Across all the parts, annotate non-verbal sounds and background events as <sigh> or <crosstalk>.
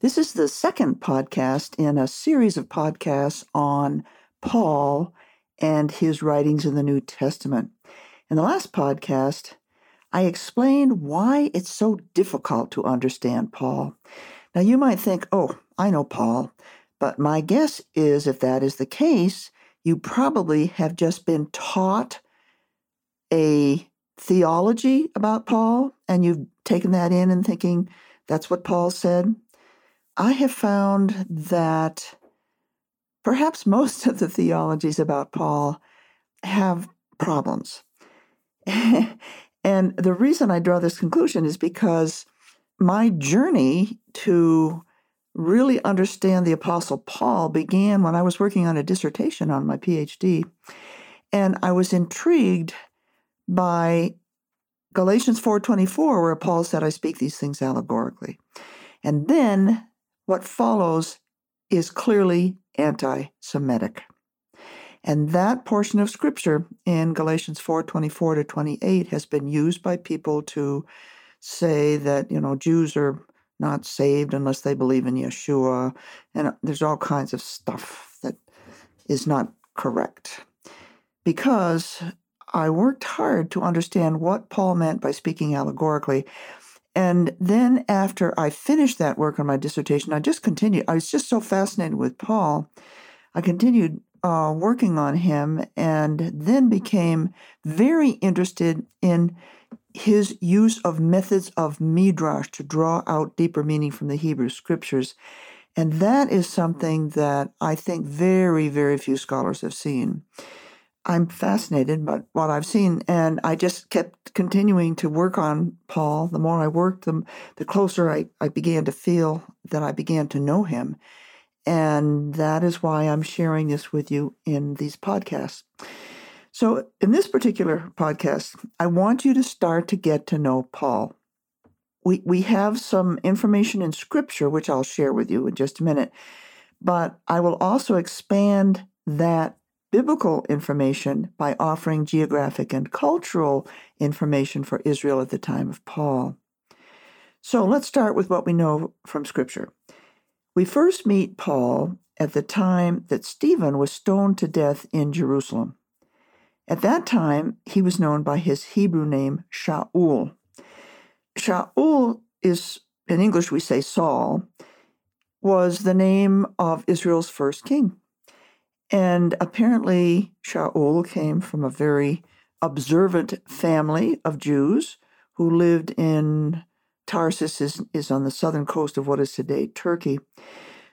This is the second podcast in a series of podcasts on Paul and his writings in the New Testament. In the last podcast, I explained why it's so difficult to understand Paul. Now, you might think, oh, I know Paul, but my guess is if that is the case, you probably have just been taught a theology about Paul and you've taken that in and thinking that's what Paul said. I have found that perhaps most of the theologies about Paul have problems. <laughs> and the reason I draw this conclusion is because my journey to really understand the Apostle Paul began when I was working on a dissertation on my PhD. And I was intrigued by Galatians 4:24 where Paul said I speak these things allegorically. And then what follows is clearly anti Semitic. And that portion of scripture in Galatians 4 24 to 28 has been used by people to say that, you know, Jews are not saved unless they believe in Yeshua. And there's all kinds of stuff that is not correct. Because I worked hard to understand what Paul meant by speaking allegorically. And then after I finished that work on my dissertation, I just continued. I was just so fascinated with Paul. I continued uh, working on him and then became very interested in his use of methods of midrash to draw out deeper meaning from the Hebrew scriptures. And that is something that I think very, very few scholars have seen. I'm fascinated by what I've seen, and I just kept continuing to work on Paul. The more I worked, the, the closer I, I began to feel that I began to know him. And that is why I'm sharing this with you in these podcasts. So, in this particular podcast, I want you to start to get to know Paul. We, we have some information in Scripture, which I'll share with you in just a minute, but I will also expand that biblical information by offering geographic and cultural information for Israel at the time of Paul. So let's start with what we know from Scripture. We first meet Paul at the time that Stephen was stoned to death in Jerusalem. At that time, he was known by his Hebrew name Shaul. Shaul is, in English we say Saul, was the name of Israel's first king. And apparently, Shaul came from a very observant family of Jews who lived in Tarsus, is, is on the southern coast of what is today Turkey.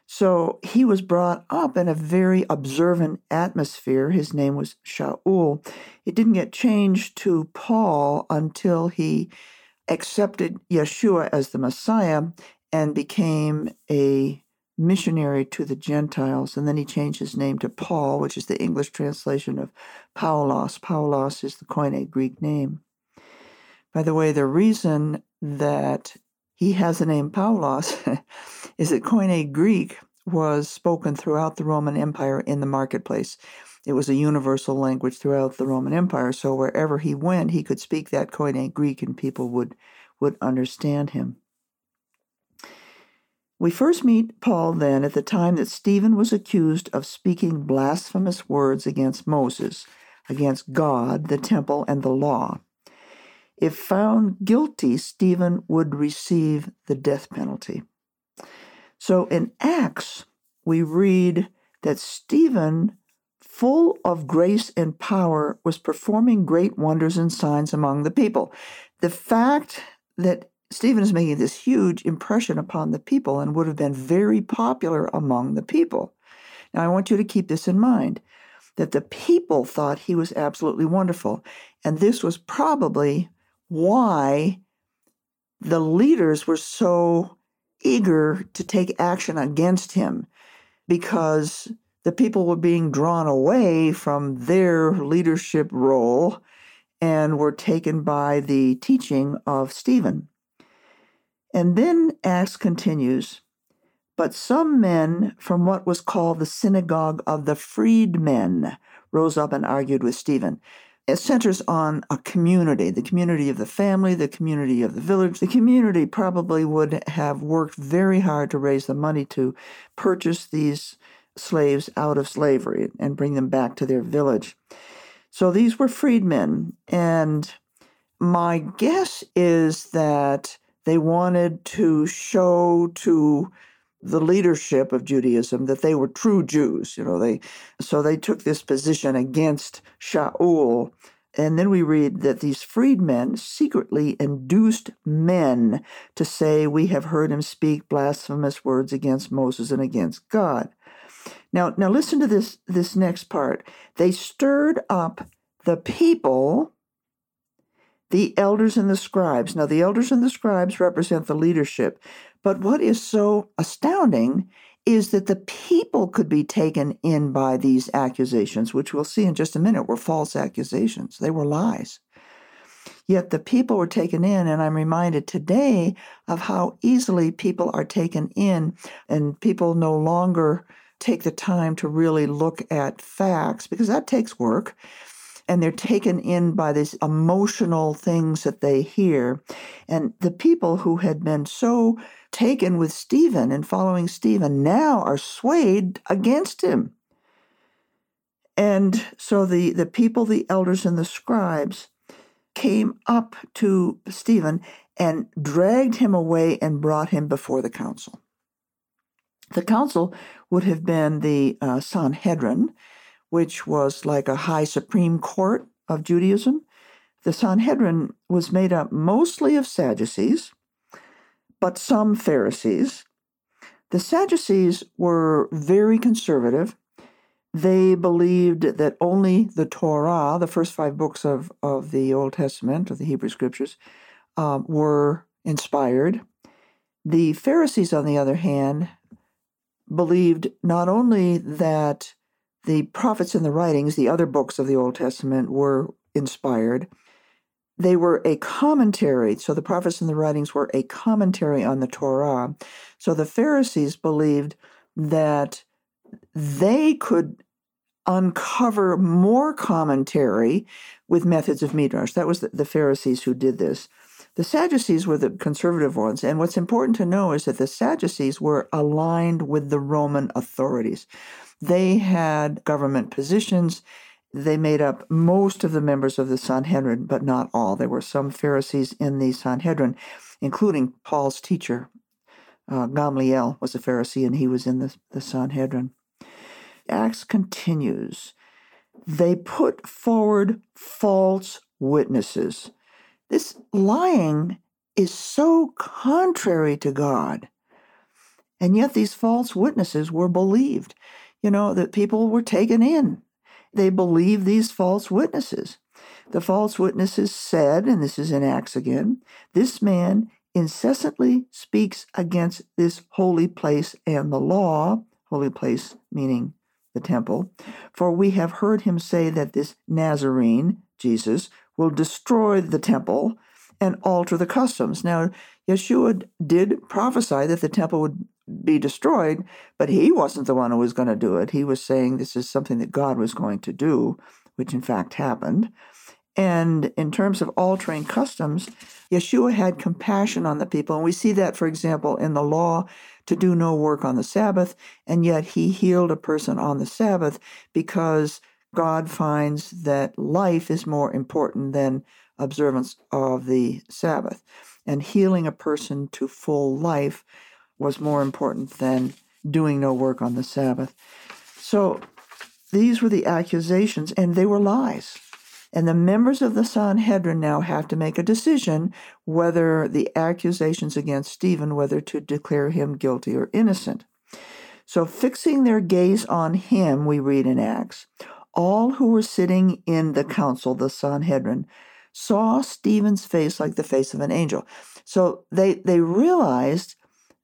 So he was brought up in a very observant atmosphere. His name was Shaul. It didn't get changed to Paul until he accepted Yeshua as the Messiah and became a missionary to the Gentiles. And then he changed his name to Paul, which is the English translation of Paulos. Paulos is the Koine Greek name. By the way, the reason that he has the name Paulos <laughs> is that Koine Greek was spoken throughout the Roman Empire in the marketplace. It was a universal language throughout the Roman Empire, so wherever he went, he could speak that Koine Greek and people would, would understand him. We first meet Paul then at the time that Stephen was accused of speaking blasphemous words against Moses, against God, the temple, and the law. If found guilty, Stephen would receive the death penalty. So in Acts, we read that Stephen, full of grace and power, was performing great wonders and signs among the people. The fact that Stephen is making this huge impression upon the people and would have been very popular among the people. Now, I want you to keep this in mind that the people thought he was absolutely wonderful. And this was probably why the leaders were so eager to take action against him because the people were being drawn away from their leadership role and were taken by the teaching of Stephen. And then Acts continues But some men from what was called the synagogue of the freedmen rose up and argued with Stephen. it centers on a community, the community of the family, the community of the village. The community probably would have worked very hard to raise the money to purchase these slaves out of slavery and bring them back to their village. So these were freedmen. And my guess is that they wanted to show to the leadership of Judaism that they were true Jews. You know, they so they took this position against Shaul. And then we read that these freedmen secretly induced men to say, We have heard him speak blasphemous words against Moses and against God. Now, now listen to this, this next part. They stirred up the people, the elders and the scribes. Now, the elders and the scribes represent the leadership. But what is so astounding is that the people could be taken in by these accusations, which we'll see in just a minute were false accusations. They were lies. Yet the people were taken in, and I'm reminded today of how easily people are taken in, and people no longer take the time to really look at facts because that takes work and they're taken in by these emotional things that they hear. And the people who had been so taken with Stephen and following Stephen now are swayed against him. And so the, the people, the elders, and the scribes came up to Stephen and dragged him away and brought him before the council. The council would have been the uh, Sanhedrin, which was like a high supreme court of Judaism. The Sanhedrin was made up mostly of Sadducees, but some Pharisees. The Sadducees were very conservative. They believed that only the Torah, the first five books of, of the Old Testament, of the Hebrew Scriptures, uh, were inspired. The Pharisees, on the other hand, believed not only that the prophets and the writings, the other books of the Old Testament, were inspired, they were a commentary. So the prophets and the writings were a commentary on the Torah. So the Pharisees believed that they could uncover more commentary with methods of midrash. That was the, the Pharisees who did this. The Sadducees were the conservative ones, and what's important to know is that the Sadducees were aligned with the Roman authorities. They had government positions. They made up most of the members of the Sanhedrin, but not all. There were some Pharisees in the Sanhedrin, including Paul's teacher. Uh, Gamliel was a Pharisee, and he was in the, the Sanhedrin. Acts continues. They put forward false witnesses this lying is so contrary to God. And yet these false witnesses were believed. You know, that people were taken in. They believed these false witnesses. The false witnesses said, and this is in Acts again, this man incessantly speaks against this holy place and the law, holy place meaning the temple, for we have heard him say that this Nazarene, Jesus, will destroy the temple and alter the customs. Now, Yeshua did prophesy that the temple would be destroyed, but he wasn't the one who was going to do it. He was saying this is something that God was going to do, which in fact happened. And in terms of altering customs, Yeshua had compassion on the people. And we see that, for example, in the law to do no work on the Sabbath, and yet he healed a person on the Sabbath because God finds that life is more important than observance of the Sabbath. And healing a person to full life was more important than doing no work on the Sabbath. So these were the accusations, and they were lies. And the members of the Sanhedrin now have to make a decision whether the accusations against Stephen, whether to declare him guilty or innocent. So, fixing their gaze on him, we read in Acts, all who were sitting in the council, the Sanhedrin, saw Stephen's face like the face of an angel. So they they realized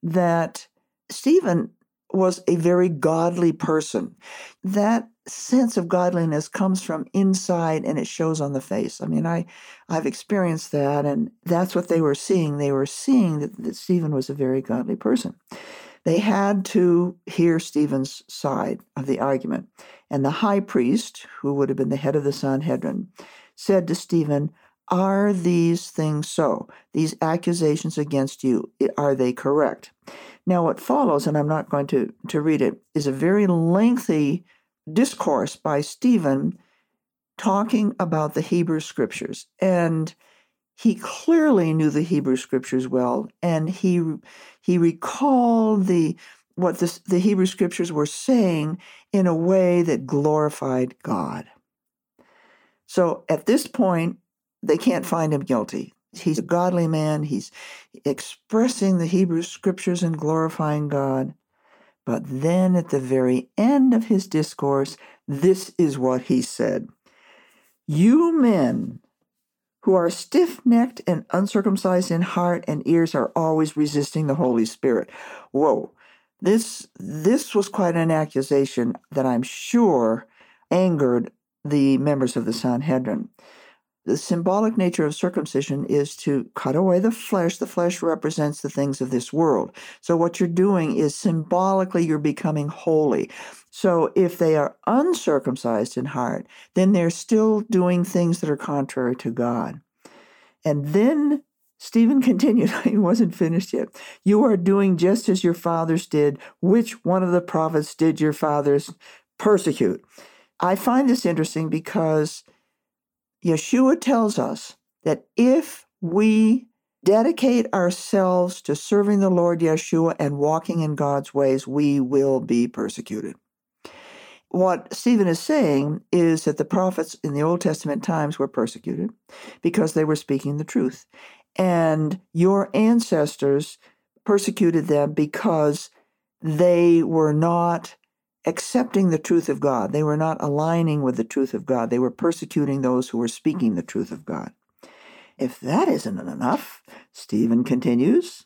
that Stephen was a very godly person. That sense of godliness comes from inside and it shows on the face. I mean, I I've experienced that and that's what they were seeing. They were seeing that, that Stephen was a very godly person. They had to hear Stephen's side of the argument. And the high priest, who would have been the head of the Sanhedrin, said to Stephen, Are these things so? These accusations against you, are they correct? Now, what follows, and I'm not going to, to read it, is a very lengthy discourse by Stephen talking about the Hebrew scriptures. And he clearly knew the Hebrew scriptures well, and he he recalled the what the, the Hebrew scriptures were saying in a way that glorified God. So at this point, they can't find him guilty. He's a godly man. He's expressing the Hebrew scriptures and glorifying God. But then at the very end of his discourse, this is what he said You men who are stiff necked and uncircumcised in heart and ears are always resisting the Holy Spirit. Whoa. This, this was quite an accusation that I'm sure angered the members of the Sanhedrin. The symbolic nature of circumcision is to cut away the flesh. The flesh represents the things of this world. So, what you're doing is symbolically you're becoming holy. So, if they are uncircumcised in heart, then they're still doing things that are contrary to God. And then Stephen <laughs> continued, he wasn't finished yet. You are doing just as your fathers did. Which one of the prophets did your fathers persecute? I find this interesting because Yeshua tells us that if we dedicate ourselves to serving the Lord Yeshua and walking in God's ways, we will be persecuted. What Stephen is saying is that the prophets in the Old Testament times were persecuted because they were speaking the truth. And your ancestors persecuted them because they were not accepting the truth of God. They were not aligning with the truth of God. They were persecuting those who were speaking the truth of God. If that isn't enough, Stephen continues,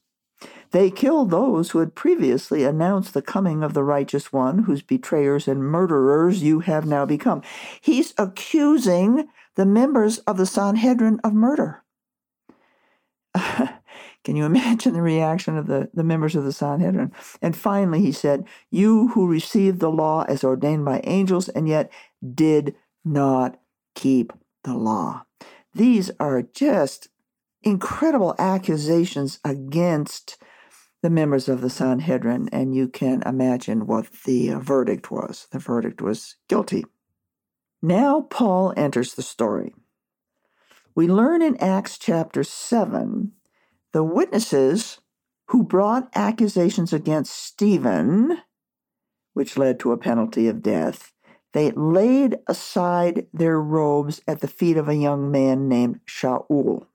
they killed those who had previously announced the coming of the righteous one, whose betrayers and murderers you have now become. He's accusing the members of the Sanhedrin of murder. <laughs> Can you <laughs> imagine the reaction of the, the members of the Sanhedrin? And finally, he said, You who received the law as ordained by angels and yet did not keep the law. These are just incredible accusations against the members of the Sanhedrin, and you can imagine what the uh, verdict was. The verdict was guilty. Now Paul enters the story. We learn in Acts chapter 7 the witnesses who brought accusations against Stephen, which led to a penalty of death, they laid aside their robes at the feet of a young man named Shaul.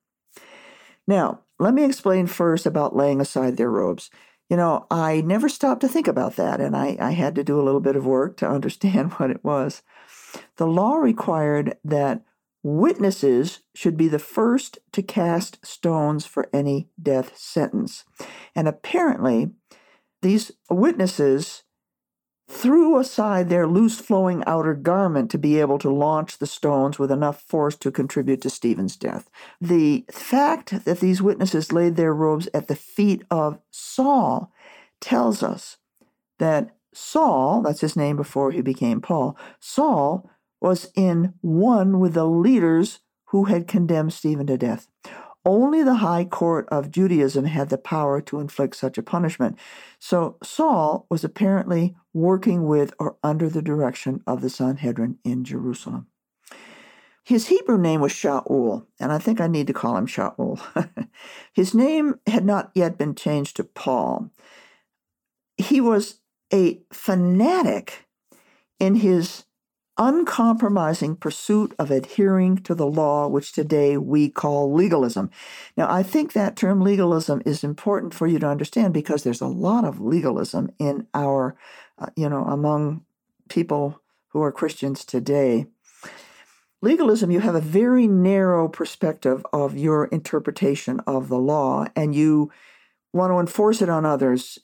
Now, let me explain first about laying aside their robes. You know, I never stopped to think about that, and I, I had to do a little bit of work to <laughs> understand what it was. The law required that Witnesses should be the first to cast stones for any death sentence. And apparently, these witnesses threw aside their loose flowing outer garment to be able to launch the stones with enough force to contribute to Stephen's death. The fact that these witnesses laid their robes at the feet of Saul tells us that Saul, that's his name before he became Paul, Saul was in one with the leaders who had condemned Stephen to death. Only the high court of Judaism had the power to inflict such a punishment. So Saul was apparently working with or under the direction of the Sanhedrin in Jerusalem. His Hebrew name was Shaul, and I think I need to call him Shaul. <laughs> His name had not yet been changed to Paul. He was a fanatic in his uncompromising pursuit of adhering to the law, which today we call legalism. Now, I think that term legalism is important for you to understand because there's a lot of legalism in our, uh, you know, among people who are Christians today. Legalism, you have a very narrow perspective of your interpretation of the law, and you want to enforce it on others.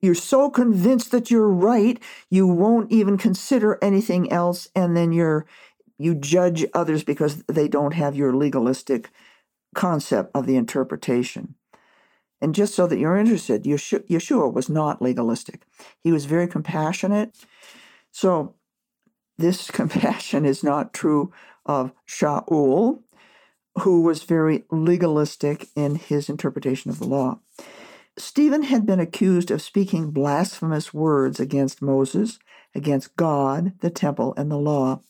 You're so convinced that you're right, you won't even consider anything else, and then you're you judge others because they don't have your legalistic concept of the interpretation. And just so that you're interested, Yeshua was not legalistic. He was very compassionate. So this <laughs> compassion is not true of Shaul, who was very legalistic in his interpretation of the law. Stephen had been accused of speaking blasphemous words against Moses, against God, the temple, and the law,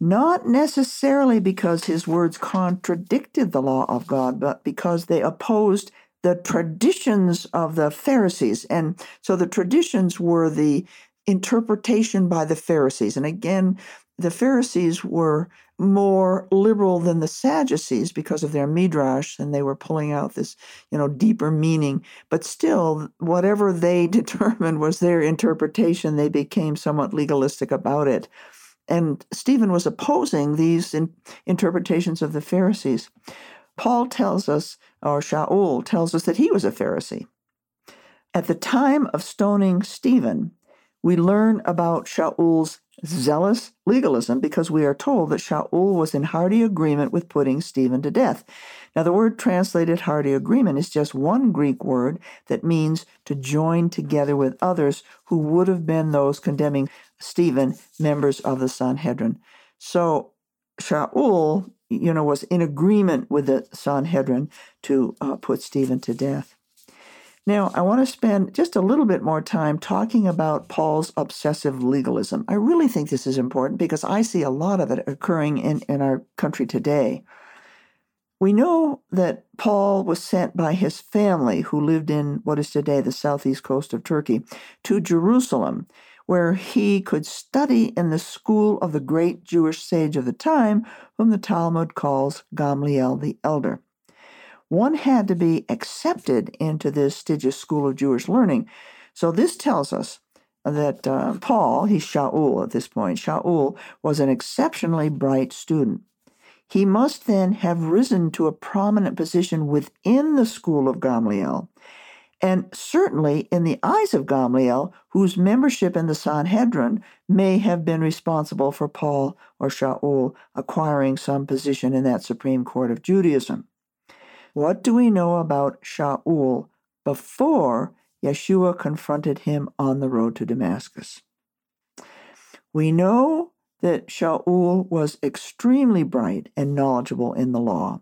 not necessarily because his words contradicted the law of God, but because they opposed the traditions of the Pharisees. And so the traditions were the interpretation by the Pharisees. And again, the Pharisees were more liberal than the Sadducees because of their midrash, and they were pulling out this, you know, deeper meaning. But still, whatever they <laughs> determined was their interpretation, they became somewhat legalistic about it. And Stephen was opposing these in, interpretations of the Pharisees. Paul tells us, or Shaul tells us, that he was a Pharisee. At the time of stoning Stephen, we learn about Shaul's zealous legalism because we are told that Shaul was in hearty agreement with putting Stephen to death. Now, the word translated hearty agreement is just one Greek word that means to join together with others who would have been those condemning Stephen, members of the Sanhedrin. So, Shaul, you know, was in agreement with the Sanhedrin to uh, put Stephen to death. Now, I want to spend just a little bit more time talking about Paul's obsessive legalism. I really think this is important because I see a lot of it occurring in, in our country today. We know that Paul was sent by his family, who lived in what is today the southeast coast of Turkey, to Jerusalem, where he could study in the school of the great Jewish sage of the time, whom the Talmud calls Gamliel the Elder one had to be accepted into this Stygius School of Jewish Learning. So this tells us that uh, Paul, he's Shaul at this point, Shaul was an exceptionally bright student. He must then have risen to a prominent position within the school of Gamliel, and certainly in the eyes of Gamliel, whose membership in the Sanhedrin may have been responsible for Paul or Shaul acquiring some position in that Supreme Court of Judaism. What do we know about Shaul before Yeshua confronted him on the road to Damascus? We know that Shaul was extremely bright and knowledgeable in the law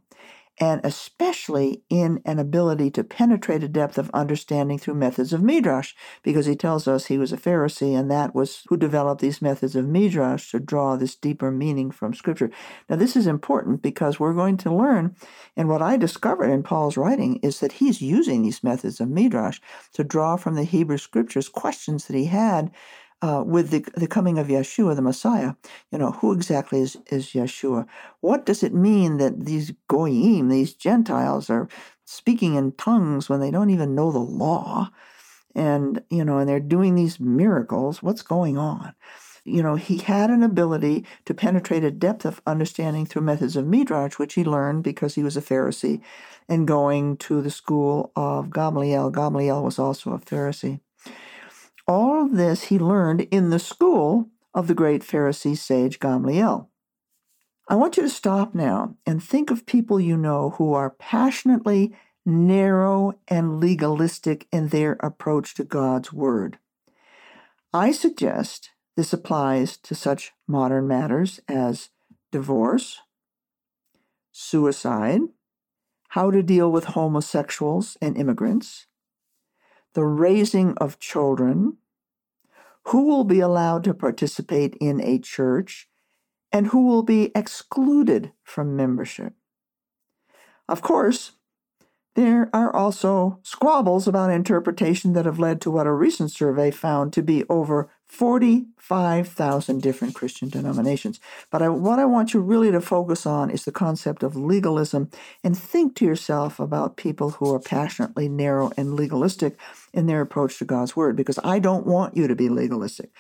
and especially in an ability to penetrate a depth of understanding through methods of midrash, because he tells us he was a Pharisee, and that was who developed these methods of midrash to draw this deeper meaning from Scripture. Now, this is important because we're going to learn, and what I discovered in Paul's writing is that he's using these methods of midrash to draw from the Hebrew Scriptures questions that he had uh, with the, the coming of Yeshua, the Messiah, you know, who exactly is, is Yeshua? What does it mean that these goyim, these Gentiles, are speaking in tongues when they don't even know the law? And, you know, and they're doing these miracles. What's going on? You know, he had an ability to penetrate a depth of understanding through methods of Midrash, which he learned because he was a Pharisee and going to the school of Gamaliel. Gamaliel was also a Pharisee. All of this he learned in the school of the great Pharisee sage Gamliel. I want you to stop now and think of people you know who are passionately narrow and legalistic in their approach to God's Word. I suggest this applies to such modern matters as divorce, suicide, how to deal with homosexuals and immigrants, the raising of children, who will be allowed to participate in a church, and who will be excluded from membership. Of course, there are also squabbles about interpretation that have led to what a recent survey found to be over 45,000 different Christian denominations. But I, what I want you really to focus on is the concept of legalism and think to yourself about people who are passionately narrow and legalistic in their approach to God's word, because I don't want you to be legalistic.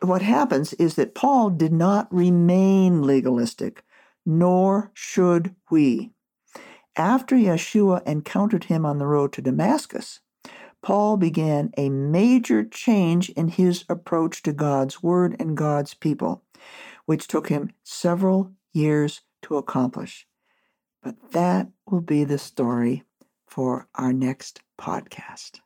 What happens is that Paul did not remain legalistic, nor should we. After Yeshua encountered him on the road to Damascus, Paul began a major change in his approach to God's Word and God's people, which took him several years to accomplish. But that will be the story for our next podcast.